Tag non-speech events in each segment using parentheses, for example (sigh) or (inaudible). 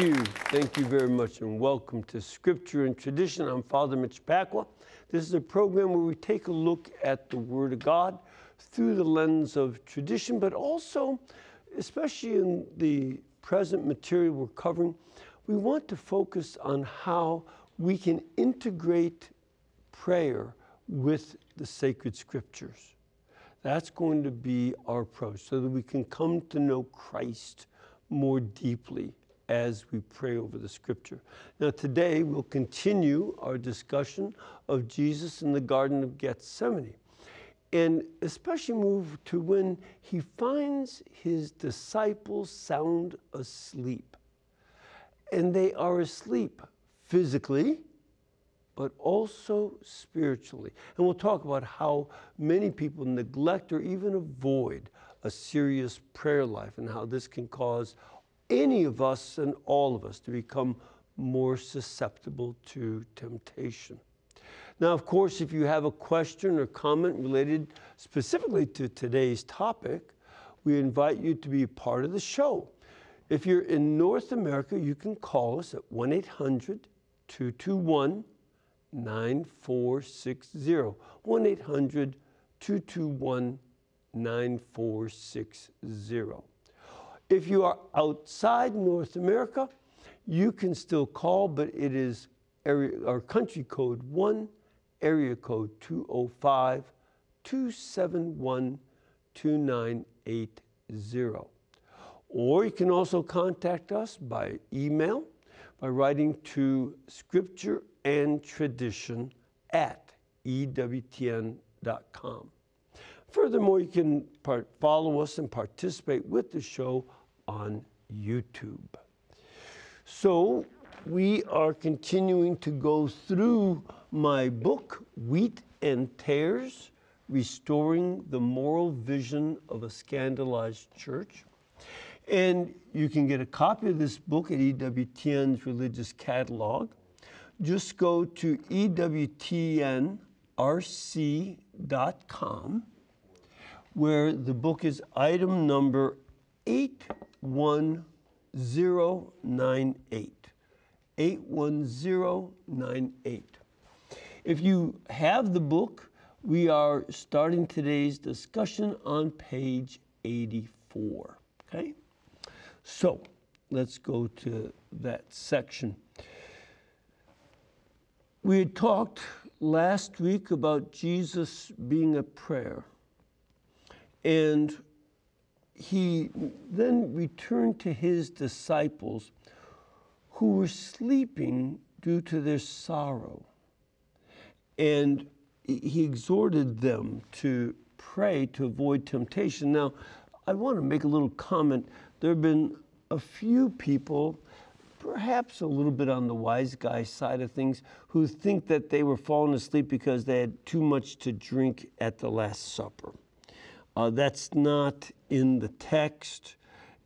Thank you. Thank you very much, and welcome to Scripture and Tradition. I'm Father Mitch Pacwa. This is a program where we take a look at the Word of God through the lens of tradition, but also, especially in the present material we're covering, we want to focus on how we can integrate prayer with the sacred scriptures. That's going to be our approach so that we can come to know Christ more deeply as we pray over the scripture. Now, today we'll continue our discussion of Jesus in the Garden of Gethsemane, and especially move to when he finds his disciples sound asleep. And they are asleep physically, but also spiritually. And we'll talk about how many people neglect or even avoid a serious prayer life and how this can cause any of us and all of us to become more susceptible to temptation. Now, of course, if you have a question or comment related specifically to today's topic, we invite you to be part of the show. If you're in North America, you can call us at 1 800 221 9460. 1 800 221 9460. If you are outside North America, you can still call, but it is area, our country code 1, area code 205 271 2980. Or you can also contact us by email by writing to scripture and tradition at ewtn.com. Furthermore, you can part, follow us and participate with the show on YouTube. So, we are continuing to go through my book, Wheat and Tares Restoring the Moral Vision of a Scandalized Church. And you can get a copy of this book at EWTN's Religious Catalog. Just go to EWTNRC.com, where the book is item number 81098. 81098. If you have the book, we are starting today's discussion on page 84. Okay? So let's go to that section. We had talked last week about Jesus being a prayer. And he then returned to his disciples who were sleeping due to their sorrow. And he exhorted them to pray to avoid temptation. Now, I want to make a little comment. There have been a few people, perhaps a little bit on the wise guy side of things, who think that they were falling asleep because they had too much to drink at the Last Supper. Uh, that's not in the text.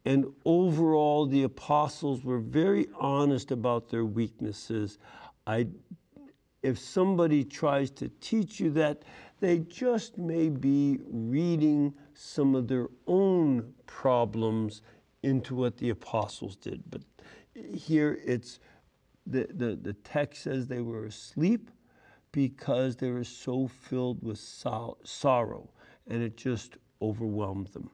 And overall, the apostles were very honest about their weaknesses. I, if somebody tries to teach you that, they just may be reading some of their own problems into what the apostles did. But here it's the, the, the text says they were asleep because they were so filled with sorrow, and it just overwhelmed them.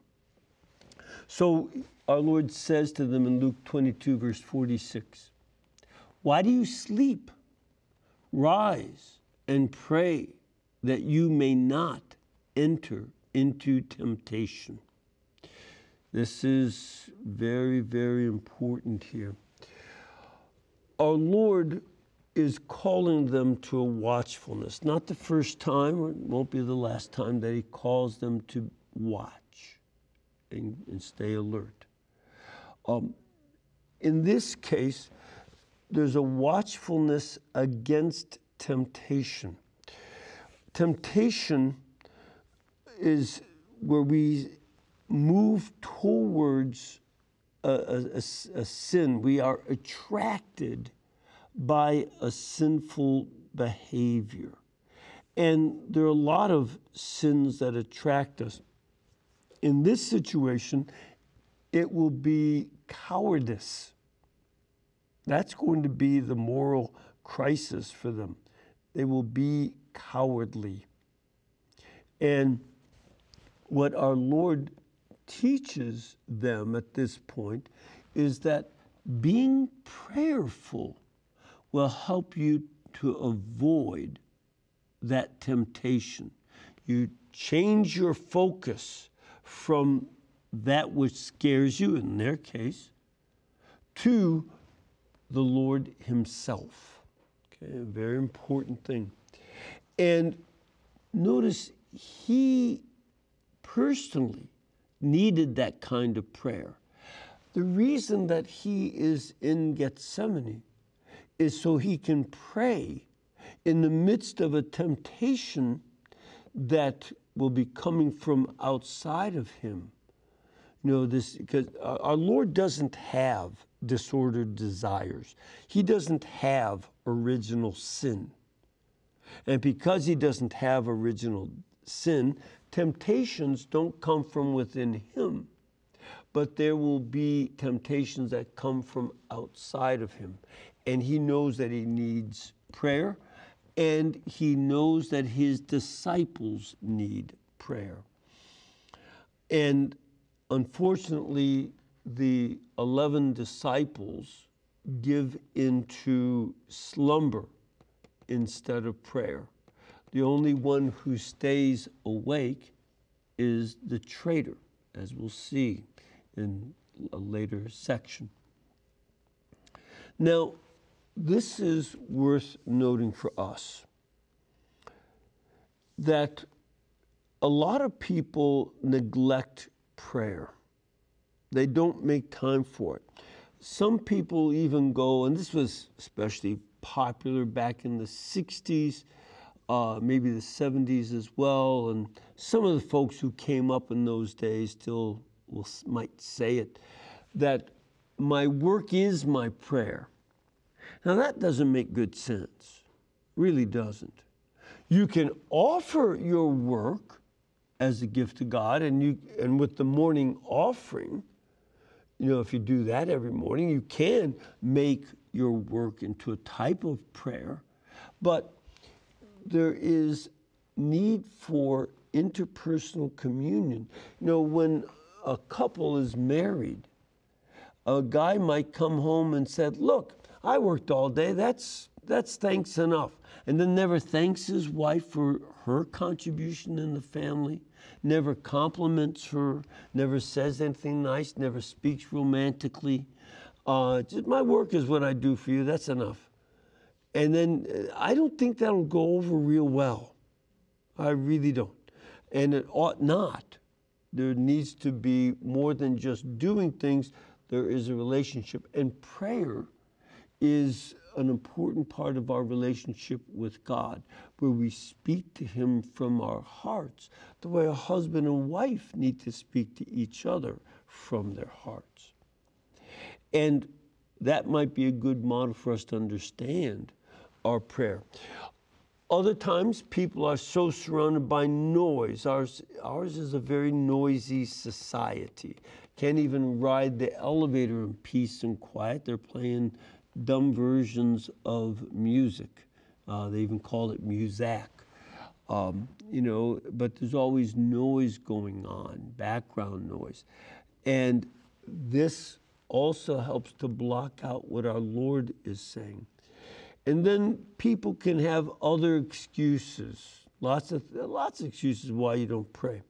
So our Lord says to them in Luke 22, verse 46, Why do you sleep? Rise and pray that you may not enter into temptation. This is very, very important here. Our Lord is calling them to a watchfulness. Not the first time, or it won't be the last time that He calls them to watch and, and stay alert. Um, in this case, there's a watchfulness against temptation. Temptation is where we move towards a, a, a, sin. We are attracted by a sinful behavior. And there are a lot of sins that attract us. In this situation, it will be cowardice. That's going to be the moral crisis for them. They will be cowardly. And what our Lord teaches them at this point is that being prayerful will help you to avoid that temptation. You change your focus from that which scares you, in their case, to the Lord Himself. Okay, a very important thing. And notice He personally needed that kind of prayer. The reason that He is in Gethsemane is so He can pray in the midst of a temptation that will be coming from outside of him. You know, this because our Lord doesn't have disordered desires. He doesn't have original sin. And because he doesn't have original sin, temptations don't come from within him, but there will be temptations that come from outside of him. And he knows that he needs prayer and he knows that his disciples need prayer. And unfortunately, the 11 disciples give into slumber instead of prayer. The only one who stays awake is the traitor, as we'll see in a later section. Now, this is worth noting for us that a lot of people neglect prayer. They don't make time for it. Some people even go, and this was especially popular back in the 60s, uh, maybe the 70s as well, and some of the folks who came up in those days still will, might say it, that my work is my prayer. Now, that doesn't make good sense, really doesn't. You can offer your work as a gift to God, and, you, and with the morning offering, you know, if you do that every morning, you can make your work into a type of prayer, but there is need for interpersonal communion. You know, when a couple is married, a guy might come home and said, "Look, I worked all day. That's that's thanks enough. And then never thanks his wife for her contribution in the family, never compliments her, never says anything nice, never speaks romantically. Uh, just my work is what I do for you. That's enough. And then uh, I don't think that'll go over real well. I really don't. And it ought not. There needs to be more than just doing things. There is a relationship. And prayer is an important part of our relationship with God, where we speak to Him from our hearts, the way a husband and wife need to speak to each other from their hearts. And that might be a good model for us to understand our prayer. Other times, people are so surrounded by noise. Ours, ours is a very noisy society. Can't even ride the elevator in peace and quiet. They're playing dumb versions of music. Uh, they even call it muzak. Um, you know, but there's always noise going on, background noise. And this also helps to block out what our Lord is saying. And then people can have other excuses, lots of, lots of excuses why you don't pray.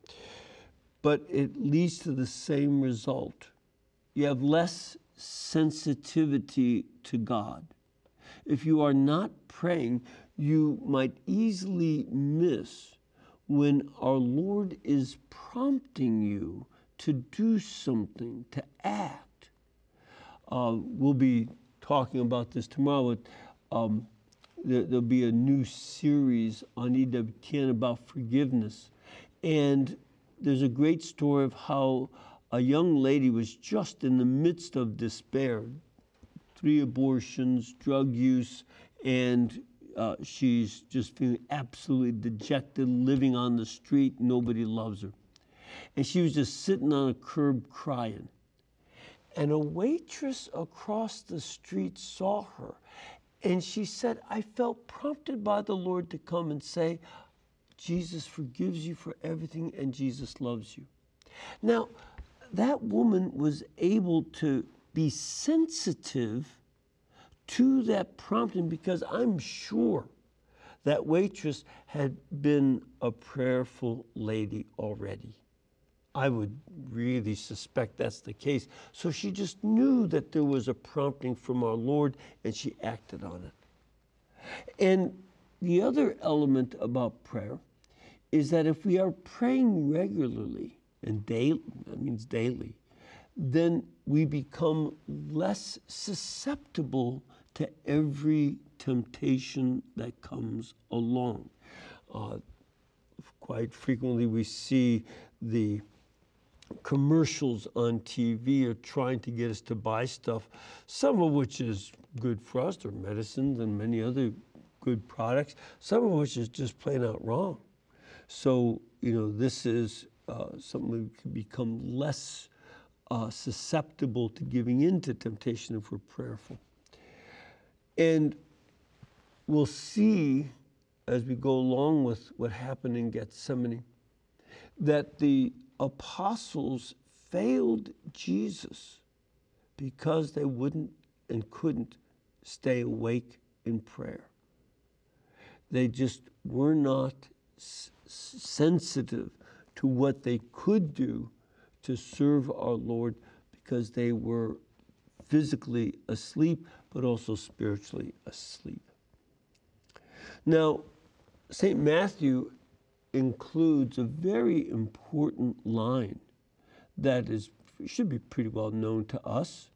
But it leads to the same result. You have less sensitivity to God. If you are not praying, you might easily miss when our Lord is prompting you to do something, to act. Uh, we'll be talking about this tomorrow. Um, there, will be a new series on EWTN about forgiveness. And there's a great story of how a young lady was just in the midst of despair three abortions, drug use, and uh, she's just feeling absolutely dejected, living on the street. Nobody loves her. And she was just sitting on a curb crying. And a waitress across the street saw her. And she said, I felt prompted by the Lord to come and say, Jesus forgives you for everything and Jesus loves you. Now, that woman was able to be sensitive to that prompting because I'm sure that waitress had been a prayerful lady already. I would really suspect that's the case. So she just knew that there was a prompting from our Lord and she acted on it. And the other element about prayer is that if we are praying regularly and daily, that means daily, then we become less susceptible to every temptation that comes along. Uh, quite frequently, we see the commercials on TV are trying to get us to buy stuff, some of which is good for us, or medicines and many other good products, some of which is just plain out wrong. So, you know, this is uh, something we can become less uh, susceptible to giving in to temptation if we're prayerful. And we'll see as we go along with what happened in Gethsemane that the apostles failed Jesus because they wouldn't and couldn't stay awake in prayer. They just were not sensitive to what they could do to serve our Lord because they were physically asleep, but also spiritually asleep. Now, St. Matthew includes a very important line that is should be pretty well known to us.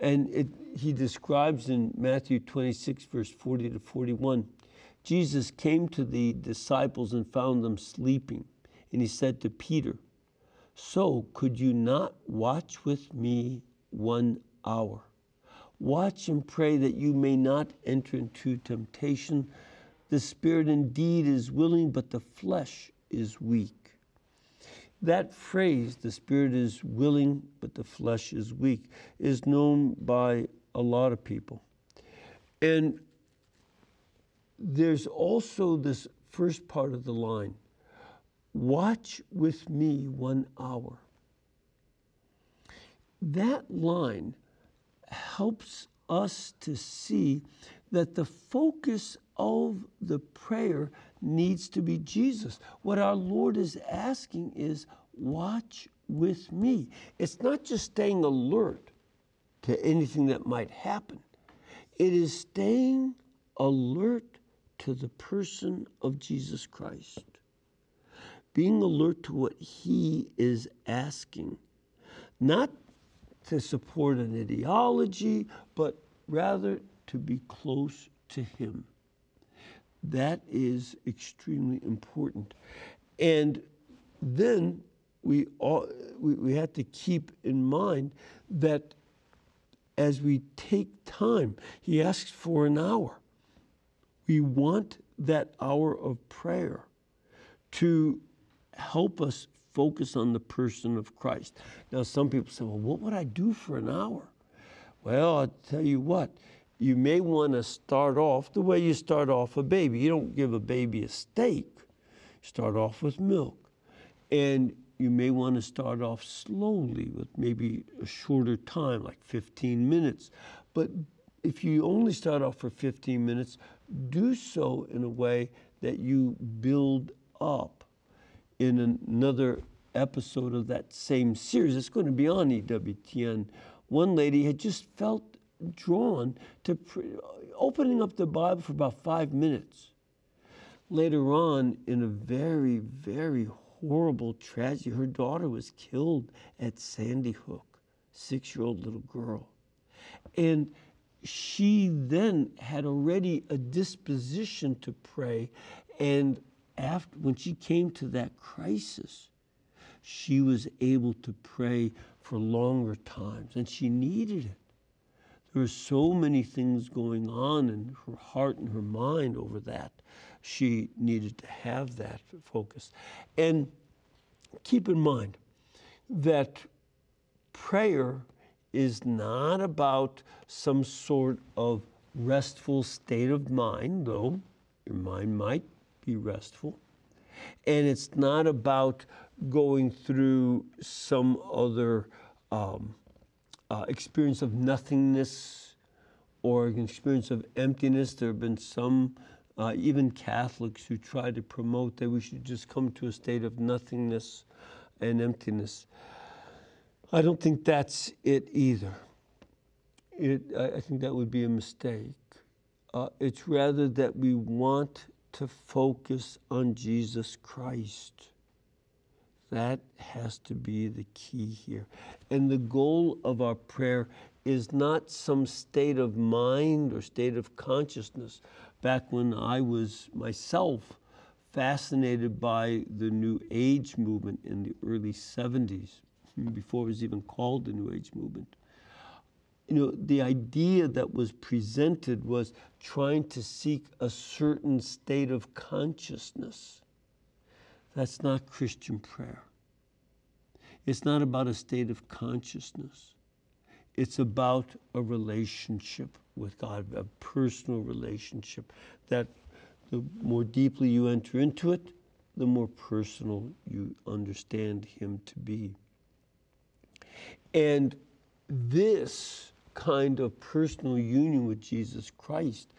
And it, he describes in Matthew 26, verse 40 to 41, Jesus came to the disciples and found them sleeping. And he said to Peter, So could you not watch with me one hour? Watch and pray that you may not enter into temptation. The spirit indeed is willing, but the flesh is weak. That phrase, the spirit is willing, but the flesh is weak, is known by a lot of people. And there's also this first part of the line watch with me one hour. That line helps us to see that the focus of the prayer needs to be Jesus. What our Lord is asking is, watch with me. It's not just staying alert to anything that might happen, it is staying alert to the person of Jesus Christ. Being alert to what he is asking, not to support an ideology, but rather to be close to him. That is extremely important. And then we, all, we, we have to keep in mind that as we take time, he asks for an hour. We want that hour of prayer to help us focus on the person of Christ. Now, some people say, well, what would I do for an hour? Well, I'll tell you what, you may want to start off the way you start off a baby. You don't give a baby a steak, start off with milk. And you may want to start off slowly with maybe a shorter time, like 15 minutes. But if you only start off for 15 minutes, do so in a way that you build up in another episode of that same series. It's going to be on EWTN. One lady had just felt drawn to pre- opening up the Bible for about five minutes. Later on, in a very, very horrible tragedy, her daughter was killed at Sandy Hook, six year old little girl. And she then had already a disposition to pray. And after, when she came to that crisis, she was able to pray for longer times, and she needed it. There were so many things going on in her heart and her mind over that. She needed to have that focus. And keep in mind that prayer is not about some sort of restful state of mind, though your mind might be restful. And it's not about going through some other um, uh, experience of nothingness or an experience of emptiness. There have been some, uh, even Catholics, who try to promote that we should just come to a state of nothingness and emptiness. I don't think that's it either. It, I, I think that would be a mistake. Uh, it's rather that we want to focus on Jesus Christ. That has to be the key here. And the goal of our prayer is not some state of mind or state of consciousness. Back when I was myself fascinated by the New Age movement in the early 70s, before it was even called the New Age movement. You know, the idea that was presented was trying to seek a certain state of consciousness. That's not Christian prayer. It's not about a state of consciousness. It's about a relationship with God, a personal relationship that the more deeply you enter into it, the more personal you understand Him to be. And this kind of personal union with Jesus Christ,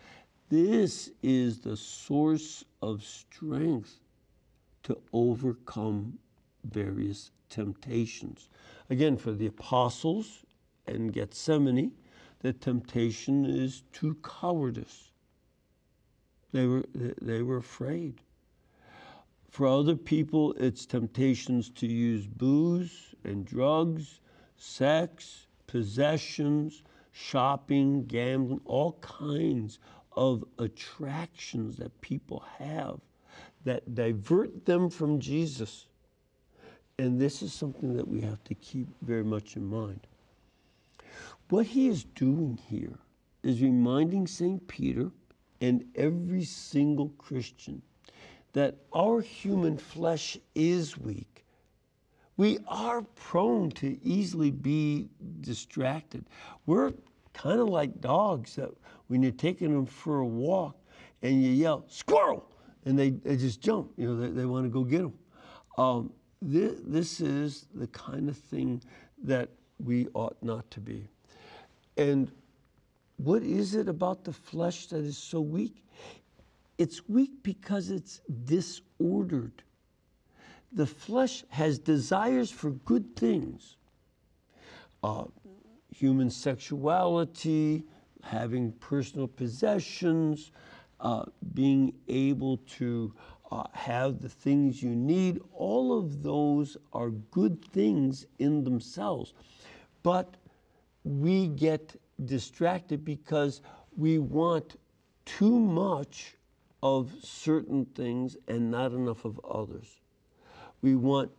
this is the source of strength to overcome various temptations. Again, for the apostles and Gethsemane, the temptation is to cowardice. They were, they were afraid. For other people, it's temptations to use booze and drugs sex, possessions, shopping, gambling, all kinds of attractions that people have that divert them from Jesus. And this is something that we have to keep very much in mind. What he is doing here is reminding St. Peter and every single Christian that our human flesh is weak we are prone to easily be distracted. We're kind of like dogs that when you're taking them for a walk and you yell, squirrel, and they, they just jump, you know, they, they want to go get them. Um, this, this is the kind of thing that we ought not to be. And what is it about the flesh that is so weak? It's weak because it's disordered the flesh has desires for good things uh, human sexuality, having personal possessions, uh, being able to uh, have the things you need. All of those are good things in themselves. But we get distracted because we want too much of certain things and not enough of others. We want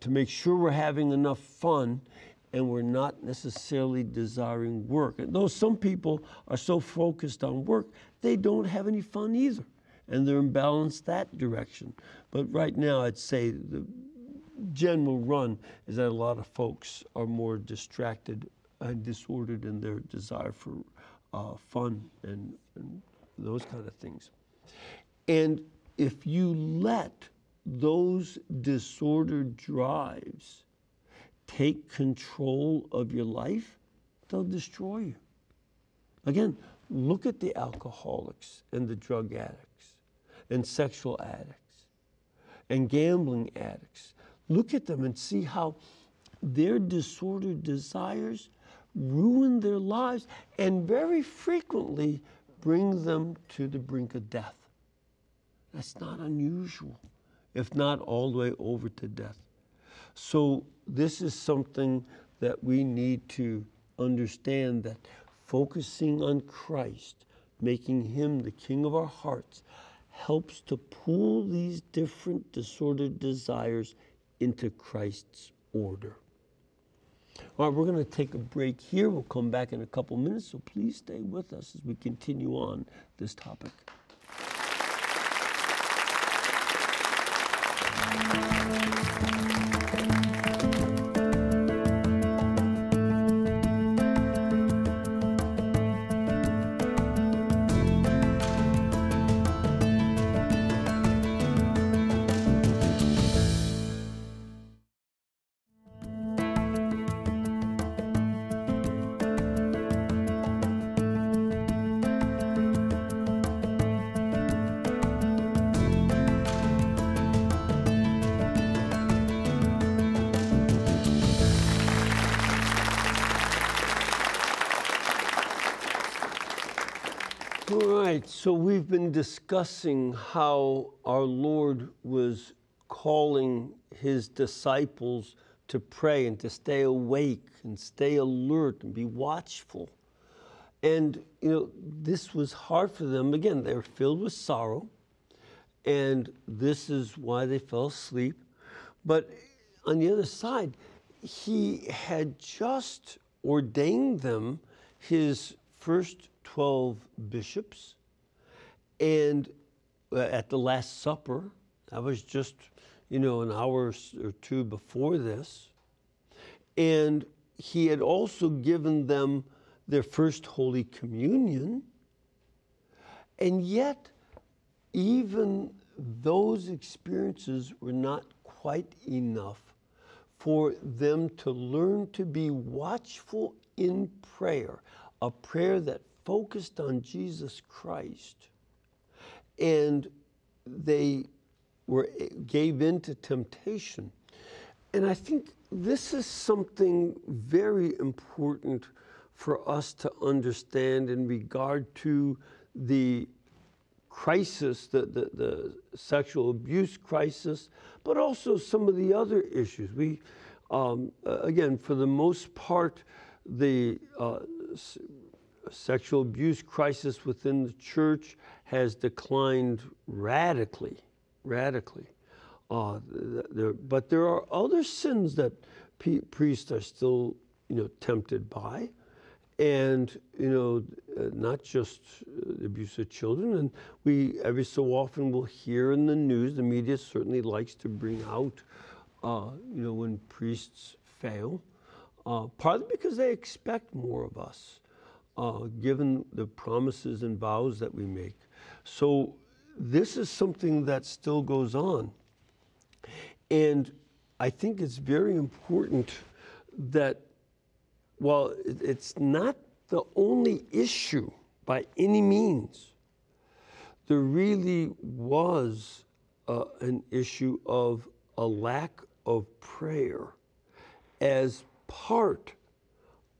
to make sure we're having enough fun and we're not necessarily desiring work. And though some people are so focused on work, they don't have any fun either. And they're imbalanced that direction. But right now, I'd say the general run is that a lot of folks are more distracted and disordered in their desire for uh, fun and, and those kind of things. And if you let those disordered drives take control of your life, they'll destroy you. Again, look at the alcoholics and the drug addicts and sexual addicts and gambling addicts. Look at them and see how their disordered desires ruin their lives and very frequently bring them to the brink of death. That's not unusual if not all the way over to death. So, this is something that we need to understand that focusing on Christ, making Him the King of our hearts, helps to pull these different disordered desires into Christ's order. All right, we're going to take a break here. We'll come back in a couple minutes, so please stay with us as we continue on this topic. So we've been discussing how our Lord was calling his disciples to pray and to stay awake and stay alert and be watchful. And, you know, this was hard for them. Again, they were filled with sorrow, and this is why they fell asleep. But on the other side, he had just ordained them his first 12 bishops. And uh, at the Last Supper, that was just, you know, an hour or two before this. And he had also given them their first Holy Communion. And yet, even those experiences were not quite enough for them to learn to be watchful in prayer, a prayer that focused on Jesus Christ. And they were gave in to temptation. And I think this is something very important for us to understand in regard to the crisis, the, the, the, sexual abuse crisis, but also some of the other issues. We, um, again, for the most part, the uh, sexual abuse crisis within the church has declined radically, radically. Uh, there, but there are other sins that priests are still, you know, tempted by and you know, uh, not just the abuse of children. And we every so often will hear in the news. The media certainly likes to bring out, uh, you know, when priests fail, uh, partly because they expect more of us, uh, given the promises and vows that we make. So this is something that still goes on, and I think it's very important that well, it's not the only issue by any means. There really was uh, an issue of a lack of prayer as part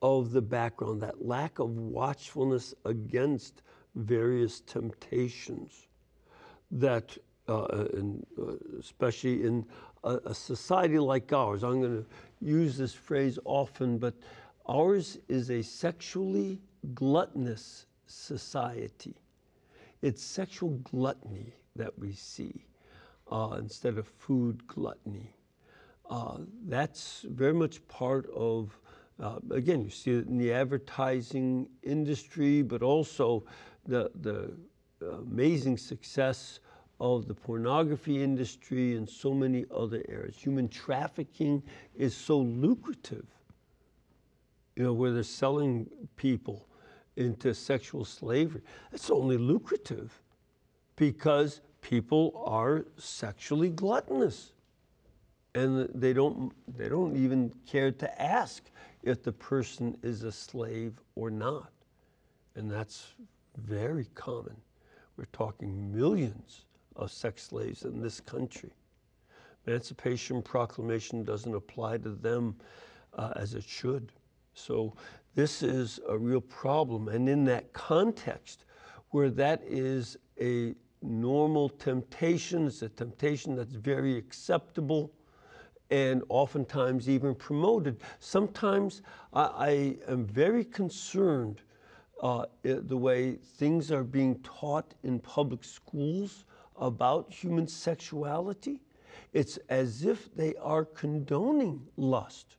of the background, that lack of watchfulness against various temptations that, uh, in, uh, especially in a, a society like ours, I'm going to use this phrase often, but Ours is a sexually gluttonous society. It's sexual gluttony that we see uh, instead of food gluttony. Uh, that's very much part of, uh, again, you see it in the advertising industry, but also the, the amazing success of the pornography industry and so many other areas. Human trafficking is so lucrative you know, where they're selling people into sexual slavery. It's only lucrative because people are sexually gluttonous. And they don't, they don't even care to ask if the person is a slave or not. And that's very common. We're talking millions of sex slaves in this country. Emancipation Proclamation doesn't apply to them uh, as it should. So this is a real problem. And in that context, where that is a normal temptation, it's a temptation that's very acceptable and oftentimes even promoted. Sometimes I, I am very concerned uh, the way things are being taught in public schools about human sexuality. It's as if they are condoning lust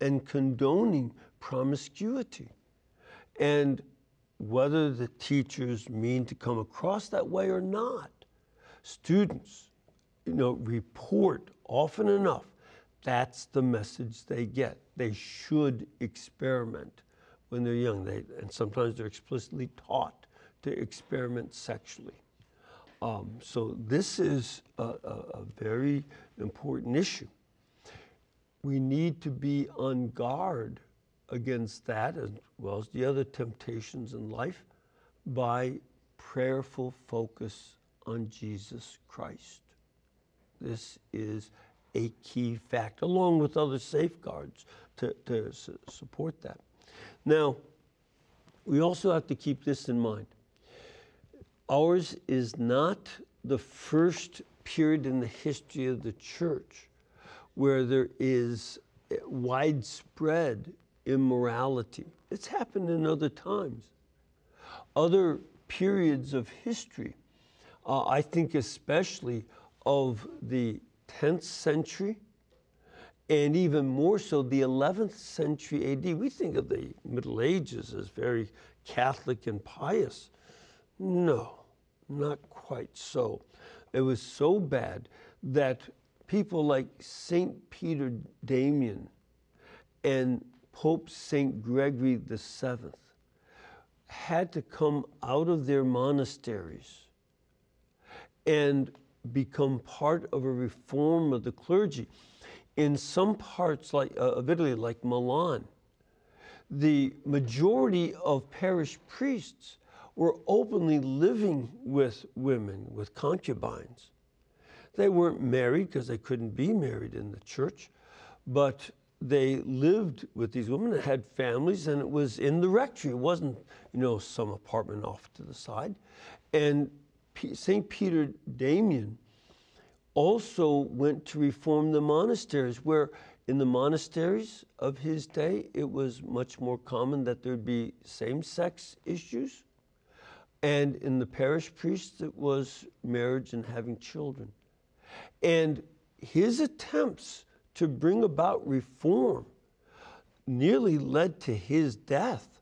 and condoning promiscuity. And whether the teachers mean to come across that way or not, students, you know, report often enough. That's the message they get. They should experiment when they're young. They, and sometimes they're explicitly taught to experiment sexually. Um, so this is a, a, a very important issue we need to be on guard against that as well as the other temptations in life by prayerful focus on Jesus Christ. This is a key fact, along with other safeguards to, to su- support that. Now, we also have to keep this in mind. ours is not the first period in the history of the church where there is widespread immorality. It's happened in other times. Other periods of history, uh, I think especially of the 10th century and even more so the 11th century AD. We think of the Middle Ages as very Catholic and pious. No, not quite so. It was so bad that people like St. Peter Damian and Pope St. Gregory VII had to come out of their monasteries and become part of a reform of the clergy. In some parts like, uh, of Italy, like Milan, the majority of parish priests were openly living with women, with concubines. They weren't married because they couldn't be married in the church, but they lived with these women and had families, and it was in the rectory. It wasn't, you know, some apartment off to the side. And St. Peter Damian also went to reform the monasteries, where in the monasteries of his day, it was much more common that there'd be same sex issues. And in the parish priests, it was marriage and having children. And his attempts to bring about reform nearly led to his death.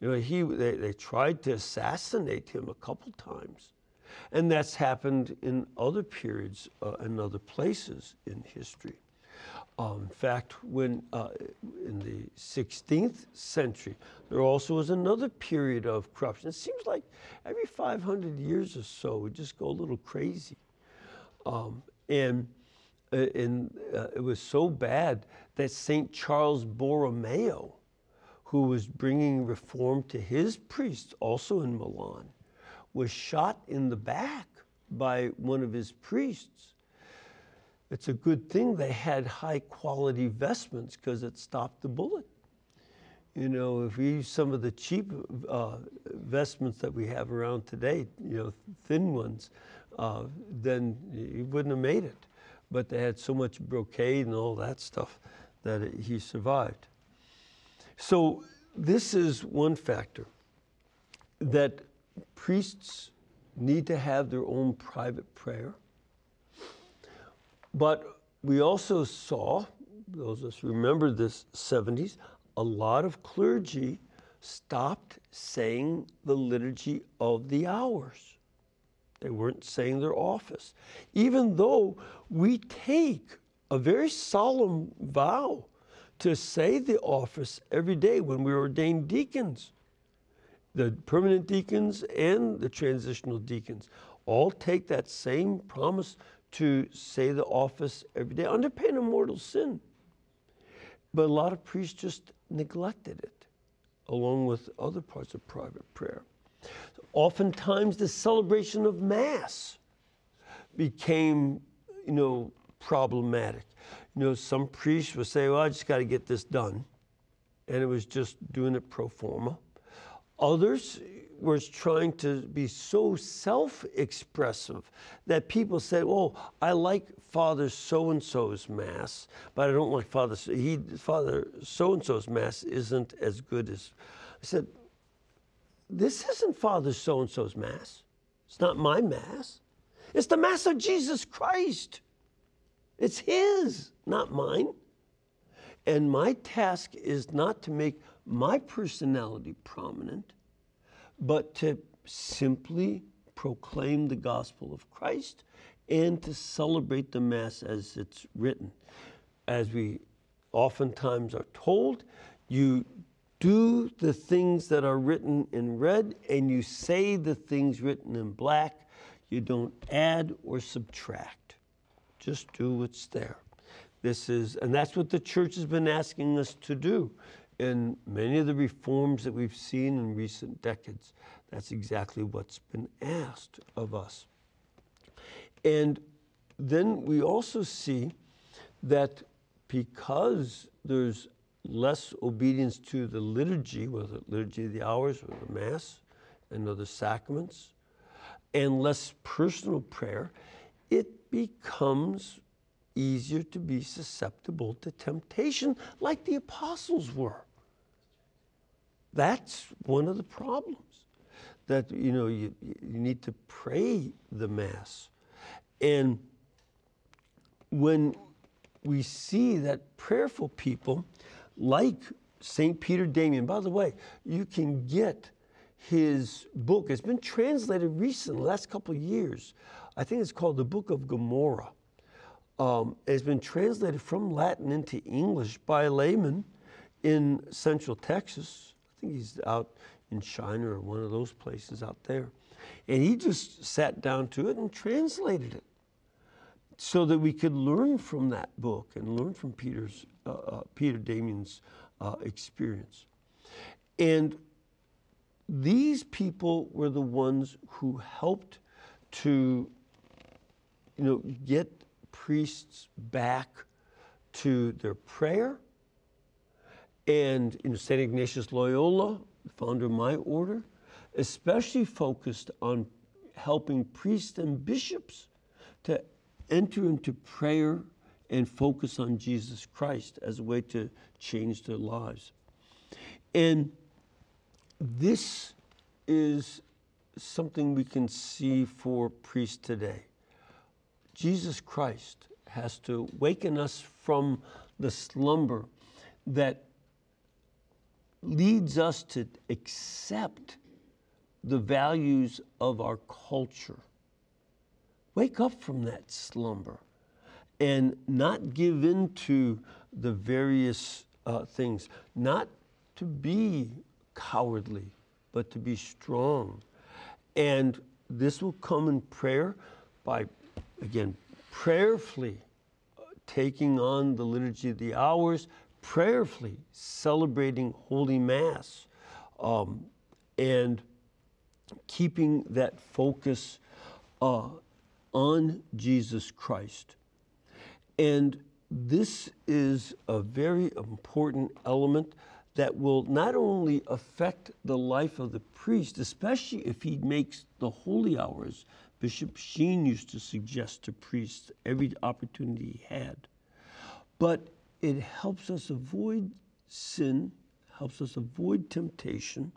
You know, he, they, they tried to assassinate him a couple times. And that's happened in other periods uh, and other places in history. Um, in fact, when uh, in the 16th century, there also was another period of corruption. It seems like every 500 years or so, we just go a little crazy. Um, and uh, and uh, it was so bad that St. Charles Borromeo, who was bringing reform to his priests, also in Milan, was shot in the back by one of his priests. It's a good thing they had high quality vestments because it stopped the bullet. You know, if we use some of the cheap uh, vestments that we have around today, you know, thin ones, uh, then he wouldn't have made it. But they had so much brocade and all that stuff that it, he survived. So this is one factor that priests need to have their own private prayer. But we also saw, those of us remember this 70s, a lot of clergy stopped saying the liturgy of the hours. They weren't saying their office. Even though we take a very solemn vow to say the office every day when we ordain deacons. The permanent deacons and the transitional deacons all take that same promise to say the office every day under pain of mortal sin. But a lot of priests just neglected it, along with other parts of private prayer. Oftentimes, the celebration of Mass became, you know, problematic. You know, some priests would say, well, I just got to get this done. And it was just doing it pro forma. Others was trying to be so self expressive that people said, oh, I like Father so and so's Mass, but I don't like Father, he, Father so and so's Mass isn't as good as. I said, this isn't Father so and so's Mass. It's not my Mass. It's the Mass of Jesus Christ. It's His, not mine. And my task is not to make my personality prominent, but to simply proclaim the gospel of Christ and to celebrate the Mass as it's written. As we oftentimes are told, you do the things that are written in red and you say the things written in black. You don't add or subtract. Just do what's there. This is, and that's what the church has been asking us to do in many of the reforms that we've seen in recent decades. That's exactly what's been asked of us. And then we also see that because there's less obedience to the liturgy, whether the liturgy of the hours or the Mass and other sacraments, and less personal prayer, it becomes easier to be susceptible to temptation like the apostles were. That's one of the problems that you know you, you need to pray the mass. And when we see that prayerful people like st peter damian by the way you can get his book. It's been translated recently last couple of years. I think it's called the book of gomorrah um, it's been translated from latin into english by a layman in central texas i think he's out in China or one of those places out there. And he just sat down to it and translated it so that we could learn from that book and learn from Peter's, uh, uh, Peter Damian's uh, experience. And these people were the ones who helped to, you know, get priests back to their prayer. And you know, St. Ignatius Loyola founder of my order, especially focused on helping priests and bishops to enter into prayer and focus on Jesus Christ as a way to change their lives. And this is something we can see for priests today. Jesus Christ has to waken us from the slumber that leads us to accept the values of our culture. Wake up from that slumber and not give in to the various uh, things, not to be cowardly, but to be strong. And this will come in prayer by, again, prayerfully uh, taking on the liturgy of the hours, prayerfully celebrating Holy Mass um, and keeping that focus uh, on Jesus Christ. And this is a very important element that will not only affect the life of the priest, especially if he makes the holy hours. Bishop Sheen used to suggest to priests every opportunity he had, but it helps us avoid sin, helps us avoid temptation,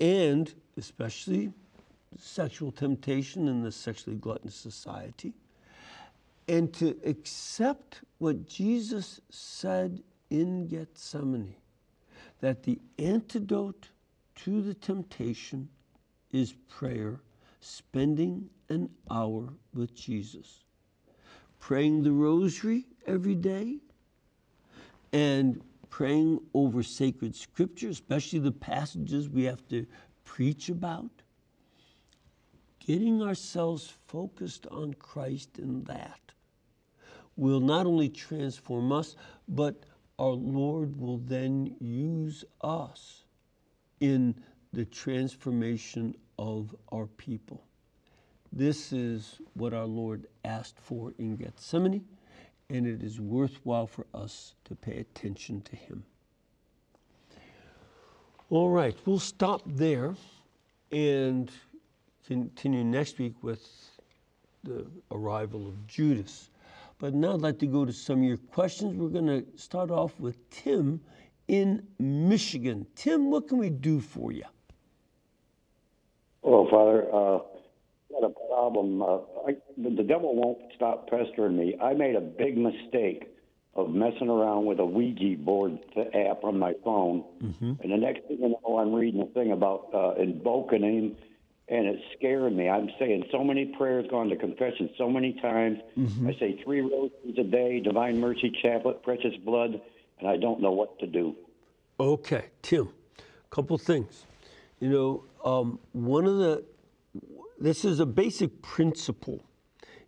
and especially sexual temptation in the sexually gluttonous society, and to accept what Jesus said in Gethsemane that the antidote to the temptation is prayer, spending an hour with Jesus. Praying the rosary every day, and praying over sacred scripture, especially the passages we have to preach about. Getting ourselves focused on Christ in that will not only transform us, but our Lord will then use us in the transformation of our people. This is what our Lord asked for in Gethsemane and it is worthwhile for us to pay attention to him. All right, we'll stop there and continue next week with the arrival of Judas. But now I'd like to go to some of your questions. We're going to start off with Tim in Michigan. Tim, what can we do for you? Oh, Father, uh, got a problem. Uh, I, the devil won't stop pestering me. I made a big mistake of messing around with a Ouija board app on my phone, mm-hmm. and the next thing you know, I'm reading a thing about uh, invoking him, and it's scaring me. I'm saying so many prayers, going to confession so many times. Mm-hmm. I say three rosaries a day, Divine Mercy Chaplet, Precious Blood, and I don't know what to do. Okay, Tim, a couple things. You know, um, one of the this is a basic principle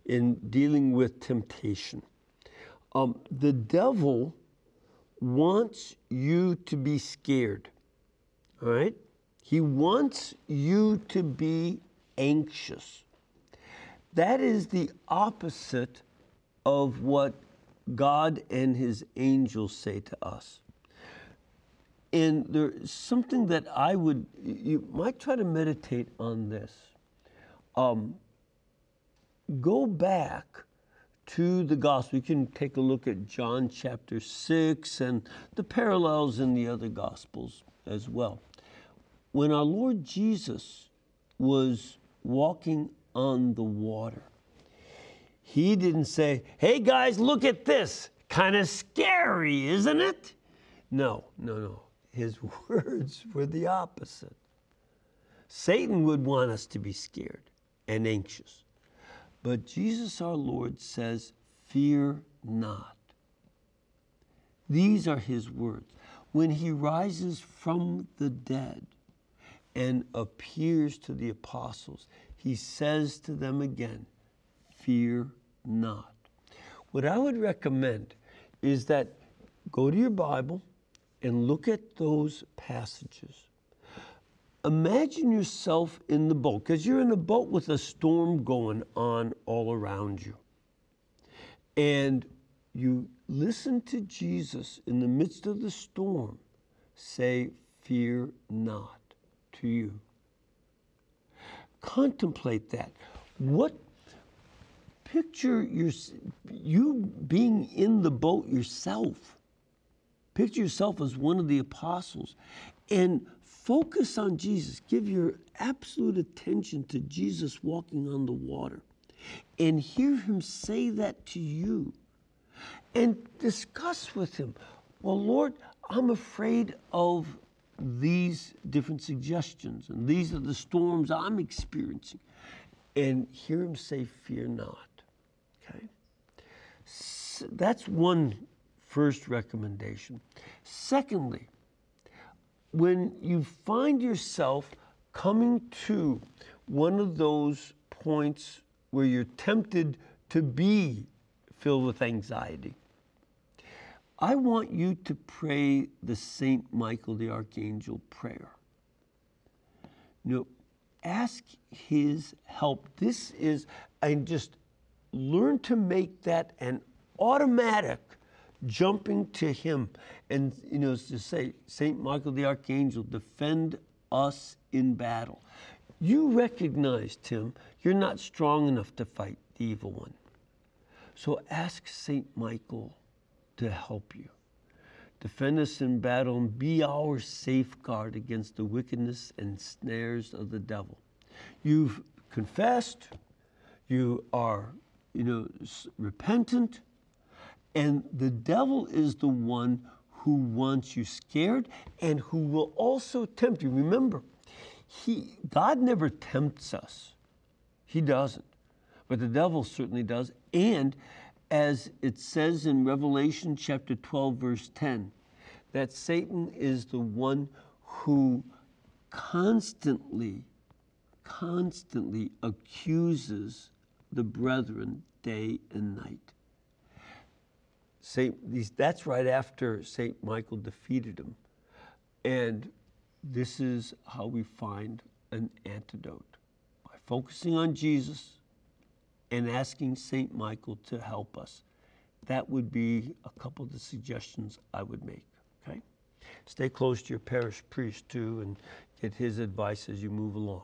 in dealing with temptation. Um, the devil wants you to be scared, all right? He wants you to be anxious. That is the opposite of what God and his angels say to us. And there's something that I would, you might try to meditate on this um, go back to the gospel. You can take a look at John chapter 6 and the parallels in the other gospels as well. When our Lord Jesus was walking on the water, he didn't say, Hey guys, look at this. Kind of scary, isn't it? No, no, no. His (laughs) words were the opposite. Satan would want us to be scared and anxious. But Jesus our Lord says, Fear not. These are his words. When he rises from the dead and appears to the apostles, he says to them again, Fear not. What I would recommend is that go to your Bible and look at those passages imagine yourself in the boat, because you're in a boat with a storm going on all around you. And you listen to Jesus in the midst of the storm say, Fear not to you. Contemplate that. What picture your, you being in the boat yourself. Picture yourself as one of the apostles and Focus on Jesus. Give your absolute attention to Jesus walking on the water and hear him say that to you and discuss with him. Well, Lord, I'm afraid of these different suggestions, and these are the storms I'm experiencing. And hear him say, Fear not. Okay? So that's one first recommendation. Secondly, when you find yourself coming to one of those points where you're tempted to be filled with anxiety, I want you to pray the St. Michael the Archangel prayer. You know, ask his help. This is, and just learn to make that an automatic jumping to him and you know to say saint michael the archangel defend us in battle. You recognize tim you're not strong enough to fight the evil one. So ask saint michael to help you. Defend us in battle and be our safeguard against the wickedness and snares of the devil. You've confessed. You are you know repentant and the devil is the one who wants you scared and who will also tempt you. Remember, he, God never tempts us, He doesn't. But the devil certainly does. And as it says in Revelation chapter 12, verse 10, that Satan is the one who constantly, constantly accuses the brethren day and night. Saint, that's right after Saint Michael defeated him. And this is how we find an antidote by focusing on Jesus and asking Saint Michael to help us. That would be a couple of the suggestions I would make. Okay? Stay close to your parish priest too and get his advice as you move along.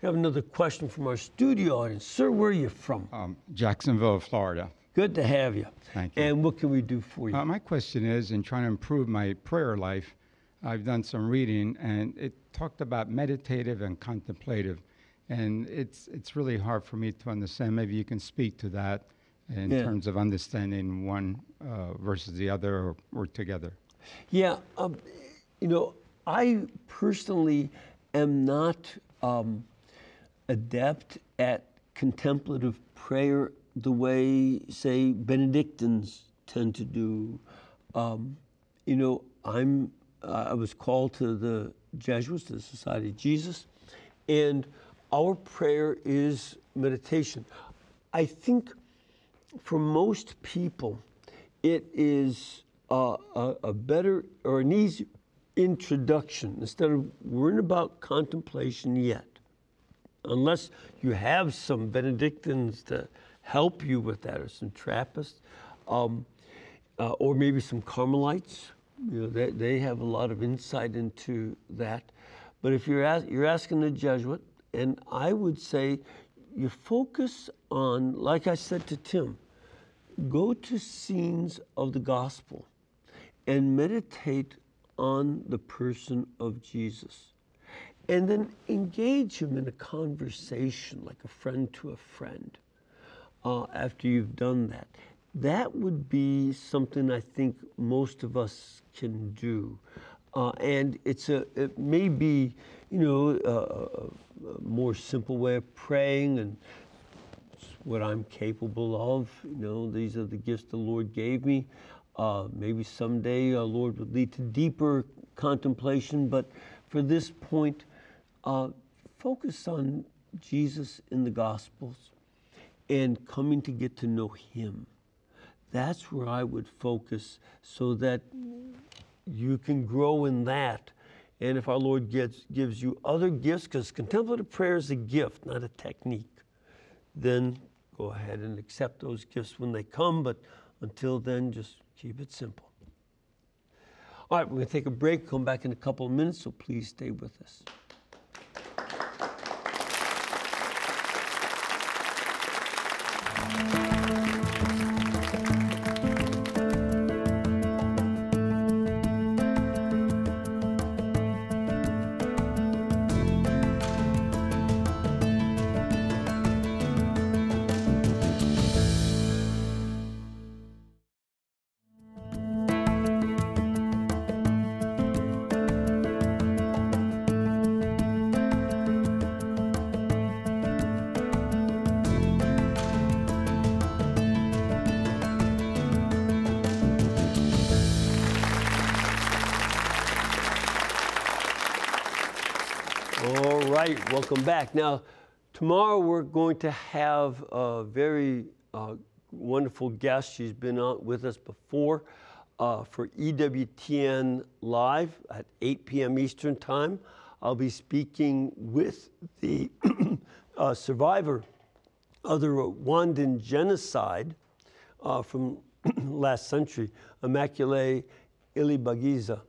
We have another question from our studio audience. Sir, where are you from? Um, Jacksonville, Florida. Good to have you. Thank you. And what can we do for you? Uh, my question is in trying to improve my prayer life, I've done some reading and it talked about meditative and contemplative. And it's, it's really hard for me to understand. Maybe you can speak to that in Yeah. terms of understanding one uh, versus the other or, or together. Yeah, um, you know, I personally am not um, adept at contemplative prayer the way, say, Benedictines tend to do. Um, you know, I'm I was called to the Jesuits, the Society of Jesus, and our prayer is meditation. I think for most people, it is uh, a, a better or an easy introduction instead of worrying about contemplation yet. Unless you have some Benedictines to help you with that, or some Trappists, um, uh, or maybe some Carmelites. You know, they, they have a lot of insight into that. But if you're, ask, you're asking a Jesuit, And I would say you focus on, like I said to Tim, go to scenes of the gospel and meditate on the person of Jesus. And then engage him in a conversation like a friend to a friend uh, after you've done that. That would be something I think most of us can do. Uh, and it's a, it may be, you know, a, a more simple way of praying and what I'm capable of. You know, these are the gifts the Lord gave me. Uh, maybe someday our Lord would lead to deeper contemplation, but for this point, uh, focus on Jesus in the Gospels and coming to get to know Him. That's where I would focus so that you can grow in that. And if our Lord gets, gives you other gifts, because contemplative prayer is a gift, not a technique, then go ahead and accept those gifts when they come. But until then, just keep it simple. All right, we're going to take a break, come back in a couple of minutes, so please stay with us. Welcome back. Now, tomorrow we're going to have a very uh, wonderful guest. She's been on with us before uh, for EWTN Live at 8 p.m. Eastern Time. I'll be speaking with the (clears throat) uh, survivor of the Rwandan genocide uh, from (clears throat) last century, Immaculée Ilibagiza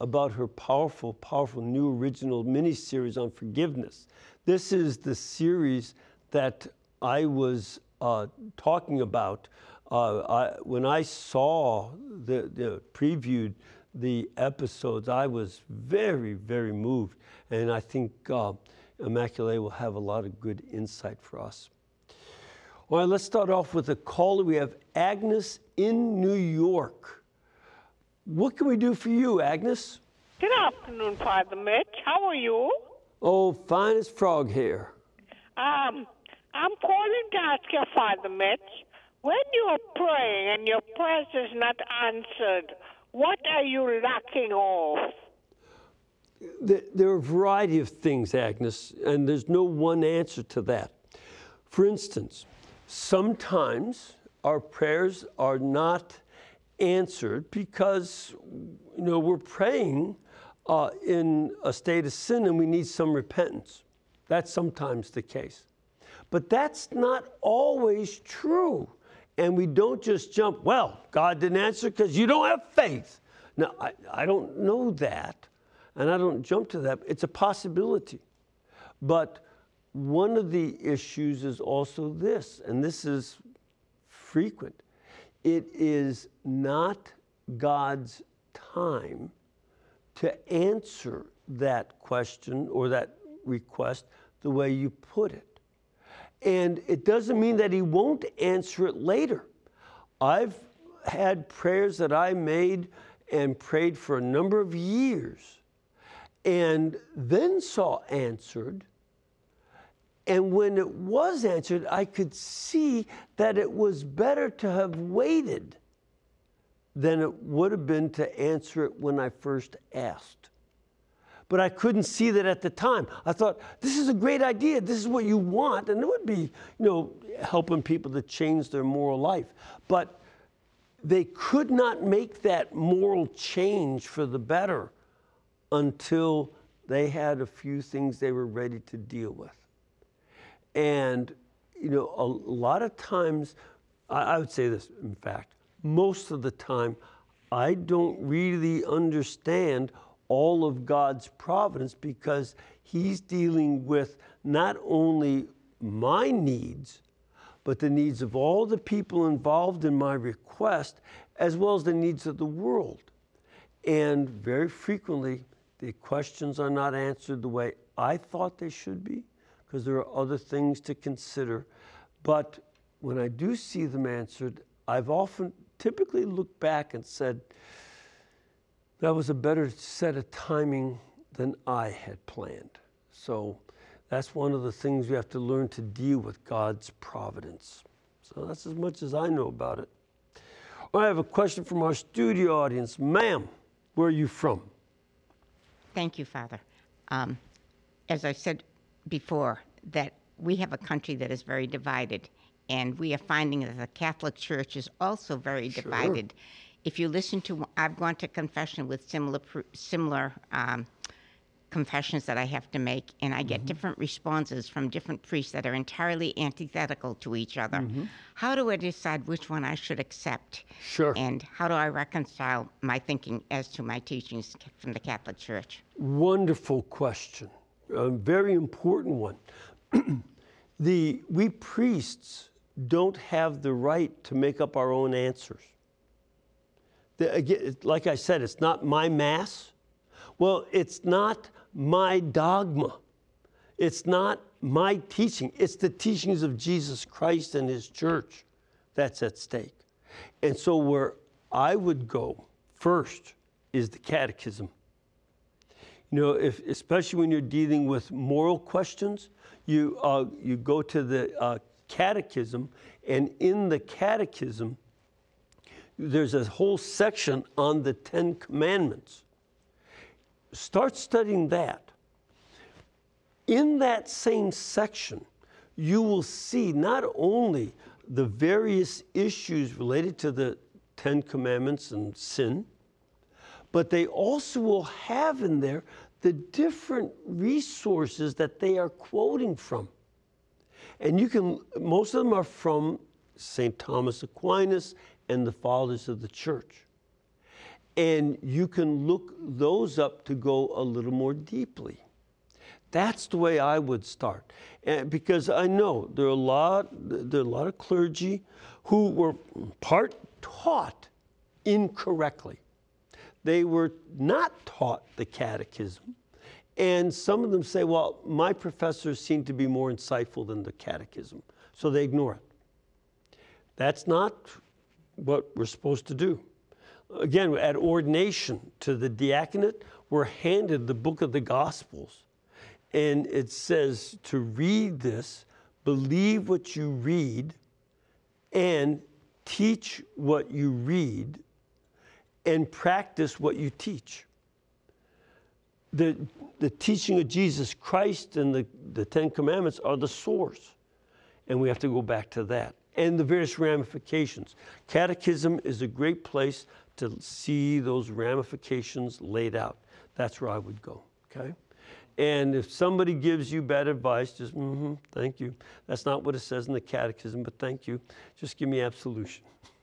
about her powerful, powerful new original mini-series on forgiveness. This is the series that I was uh, talking about uh, I, when I saw the, the previewed the episodes. I was very, very moved, and I think uh, will have a lot of good insight for us. All right, let's start off with a caller. We have Agnes in New York. What can we do for you, Agnes? Good afternoon, Father Mitch. How are you? Oh, fine as frog hair. Um, I'm calling to ask you, Father Mitch, when you're praying and your prayer is not answered, what are you lacking of? There are a variety of things, Agnes, and there's no one answer to that. For instance, sometimes our prayers are not answered because you know we're praying uh, in a state of sin and we need some repentance. That's sometimes the case. But that's not always true. And we don't just jump, well, God didn't answer because you don't have faith. Now, I, I don't know that, and I don't jump to that. It's a possibility. But one of the issues is also this, and this is frequent it is not God's time to answer that question or that request the way you put it. And it doesn't mean that He won't answer it later. I've had prayers that I made and prayed for a number of years and then saw answered and when it was answered, I could see that it was better to have waited than it would have been to answer it when I first asked. But I couldn't see that at the time. I thought, this is a great idea. This is what you want. And it would be, you know, helping people to change their moral life. But they could not make that moral change for the better until they had a few things they were ready to deal with. And, you know, a lot of times, I, I would say this, in fact, most of the time, I don't really understand all of God's providence because He's dealing with not only my needs, but the needs of all the people involved in my request, as well as the needs of the world. And very frequently, the questions are not answered the way I thought they should be, because there are other things to consider. But when I do see them answered, I've often typically looked back and said, that was a better set of timing than I had planned. So that's one of the things we have to learn to deal with God's providence. So that's as much as I know about it. I have a question from our studio audience. Ma'am, where are you from? Thank you, Father. Um, as I said before, that we have a country that is very divided, and we are finding that the Catholic Church is also very divided. If you listen to, I've gone to confession with similar, similar um, confessions that I have to make, and I Mm-hmm. get different responses from different priests that are entirely antithetical to each other. Mm-hmm. How do I decide which one I should accept? Sure. And how do I reconcile my thinking as to my teachings from the Catholic Church? Wonderful question. A very important one. (clears throat) the, we priests don't have the right to make up our own answers. The, again, like I said, it's not my mass. Well, it's not my dogma. It's not my teaching. It's the teachings of Jesus Christ and his church that's at stake. And so, where I would go first is the catechism. You know, if, especially when you're dealing with moral questions, you, uh, you go to the uh, catechism, and in the catechism, there's a whole section on the Ten Commandments. Start studying that. In that same section, you will see not only the various issues related to the Ten Commandments and sin, but they also will have in there the different resources that they are quoting from. And you can, most of them are from St. Thomas Aquinas and the fathers of the church. And you can look those up to go a little more deeply. That's the way I would start. And because I know there are a lot, there are a lot of clergy who were part taught incorrectly. They were not taught the catechism. And some of them say, well, my professors seem to be more insightful than the catechism. So they ignore it. That's not what we're supposed to do. Again, at ordination to the diaconate, we're handed the book of the Gospels. And it says to read this, believe what you read, and teach what you read, and practice what you teach. The, the teaching of Jesus Christ and the, the Ten Commandments are the source. And we have to go back to that and the various ramifications. Catechism is a great place to see those ramifications laid out. That's where I would go, okay? And if somebody gives you bad advice, just, mm-hmm, thank you. That's not what it says in the catechism, but thank you. Just give me absolution. (laughs)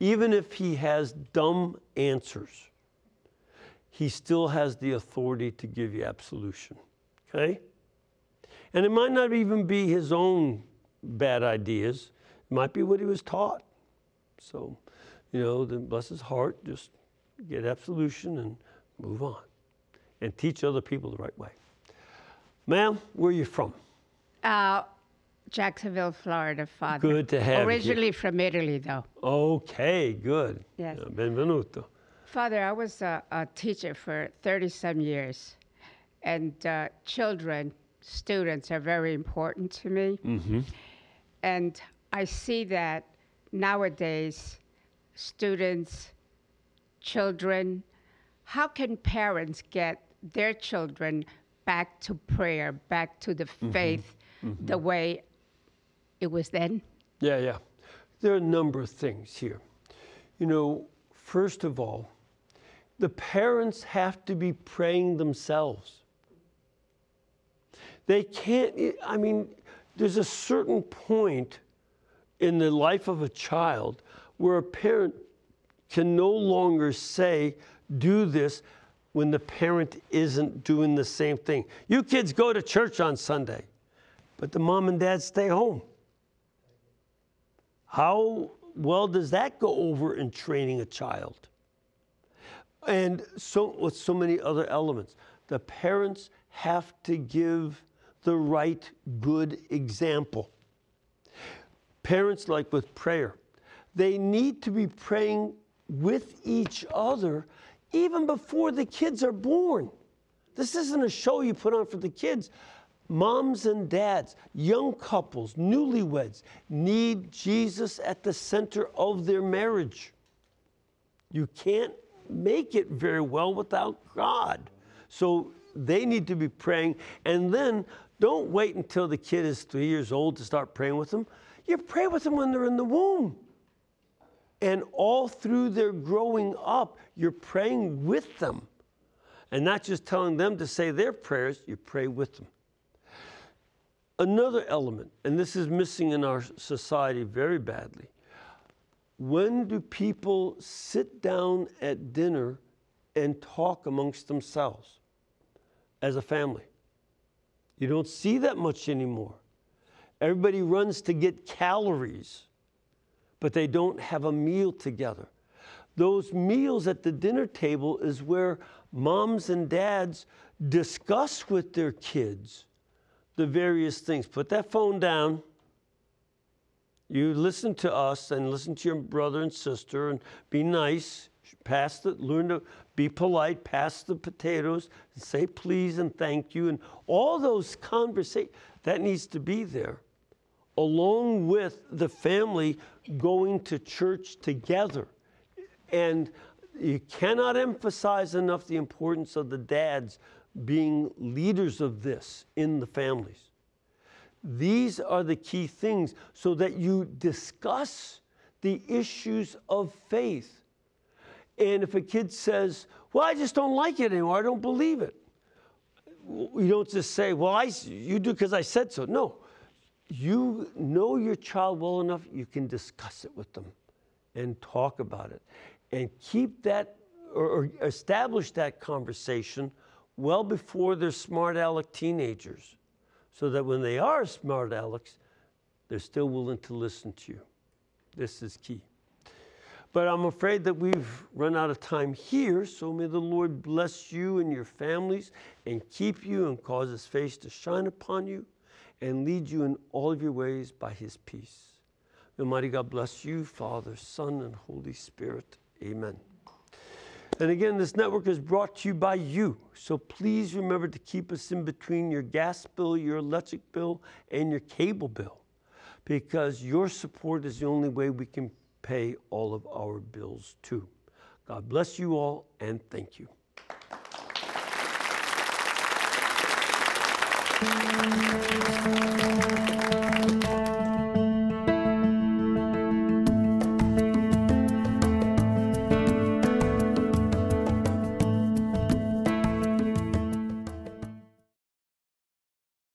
Even if he has dumb answers, he still has the authority to give you absolution, okay? And it might not even be his own bad ideas. It might be what he was taught. So, you know, then bless his heart, just get absolution and move on. And teach other people the right way. Ma'am, where are you from? Uh, Jacksonville, Florida, Father. Good to have you. Originally from Italy, though. Okay, good. Yes. Benvenuto. Father, I was a, a teacher for 30 some years, and uh, children, students are very important to me. Mm-hmm. And I see that nowadays, students, children, how can parents get their children back to prayer, back to the mm-hmm. faith, mm-hmm. the way it was then? Yeah, yeah. There are a number of things here. You know, first of all, the parents have to be praying themselves. They can't, I mean, there's a certain point in the life of a child where a parent can no longer say, do this. when the parent isn't doing the same thing. You kids go to church on Sunday, but the mom and dad stay home. How well does that go over in training a child? And so with so many other elements, the parents have to give the right good example. Parents like with prayer, they need to be praying with each other even before the kids are born. This isn't a show you put on for the kids. Moms and dads, young couples, newlyweds need Jesus at the center of their marriage. You can't make it very well without God. So they need to be praying. And then don't wait until the kid is three years old to start praying with them. You pray with them when they're in the womb. And all through their growing up, you're praying with them. And not just telling them to say their prayers, you pray with them. Another element, and this is missing in our society very badly. When do people sit down at dinner and talk amongst themselves as a family? You don't see that much anymore. Everybody runs to get calories, but they don't have a meal together. Those meals at the dinner table is where moms and dads discuss with their kids the various things. Put that phone down. You listen to us and listen to your brother and sister and be nice. Pass the, learn to be polite, pass the potatoes, say please and thank you, and all those conversations, that needs to be there, along with the family going to church together. And you cannot emphasize enough the importance of the dads being leaders of this in the families. These are the key things so that you discuss the issues of faith. And if a kid says, Well, I just don't like it anymore, I don't believe it, you don't just say, Well, I, you do because I said so. No. You know your child well enough, you can discuss it with them and talk about it and keep that or, or establish that conversation well before they're smart aleck teenagers so that when they are smart alecks, they're still willing to listen to you. This is key. But I'm afraid that we've run out of time here, so may the Lord bless you and your families and keep you and cause his face to shine upon you and lead you in all of your ways by his peace. May Almighty God bless you, Father, Son, and Holy Spirit. Amen. And again, this network is brought to you by you. So please remember to keep us in between your gas bill, your electric bill, and your cable bill, because your support is the only way we can pay all of our bills too. God bless you all, and thank you.